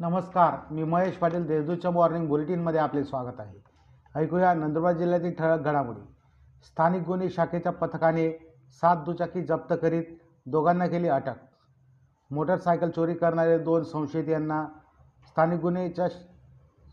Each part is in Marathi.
नमस्कार मी महेश पाटील देशदूतच्या मॉर्निंग बुलेटिनमध्ये आपले स्वागत आहे. ऐकूया नंदुरबार जिल्ह्यातील ठळक घडामोडी. स्थानिक गुन्हे शाखेच्या पथकाने सात दुचाकी जप्त करीत दोघांना केली अटक. मोटरसायकल चोरी करणारे दोन संशयित यांना स्थानिक गुन्हेच्या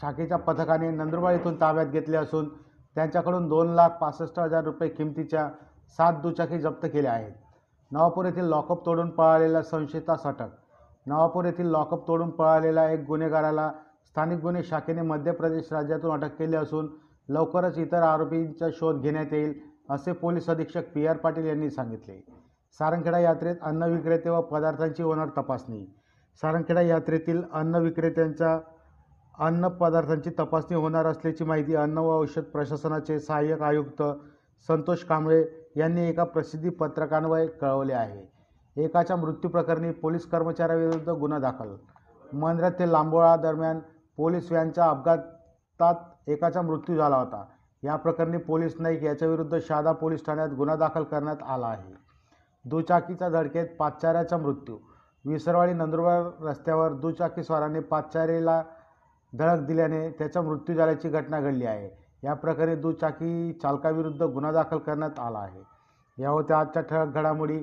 शाखेच्या पथकाने नंदुरबार येथून ताब्यात घेतले असून त्यांच्याकडून दोन लाख पासष्ट हजार रुपये किमतीच्या सात दुचाकी जप्त केल्या आहेत. नवापूर येथील लॉकअप तोडून पळालेल्या संशयितास अटक. नवापूर येथील लॉकअप तोडून पळालेल्या एक गुन्हेगाराला स्थानिक गुन्हे शाखेने मध्य प्रदेश राज्यातून अटक केली असून लवकरच इतर आरोपींचा शोध घेण्यात येईल असे पोलीस अधीक्षक पी आर पाटील यांनी सांगितले. सारंगखेडा यात्रेत अन्न विक्रेते व पदार्थांची होणार तपासणी. सारंगखेडा यात्रेतील अन्न विक्रेत्यांच्या अन्न पदार्थांची तपासणी होणार असल्याची माहिती अन्न व औषध प्रशासनाचे सहाय्यक आयुक्त संतोष कांबळे यांनी एका प्रसिद्धी पत्रकान्वये कळवले आहे. एकाच्या मृत्यूप्रकरणी पोलीस कर्मचाऱ्याविरुद्ध गुन्हा दाखल. मंदिरात ते लांबोळा दरम्यान पोलीस व्हॅनच्या अपघातात एकाचा मृत्यू झाला होता. या प्रकरणी पोलीस नाईक याच्याविरुद्ध शहादा पोलीस ठाण्यात गुन्हा दाखल करण्यात आला आहे. दुचाकीच्या धडकेत पाचचाऱ्याचा मृत्यू. विसरवाडी नंदुरबार रस्त्यावर दुचाकीस्वाराने पाचचारीला धडक दिल्याने त्याचा मृत्यू झाल्याची घटना घडली आहे. या प्रकरणी दुचाकी चालकाविरुद्ध गुन्हा दाखल करण्यात आला आहे. या होत्या आजच्या ठळक घडामोडी.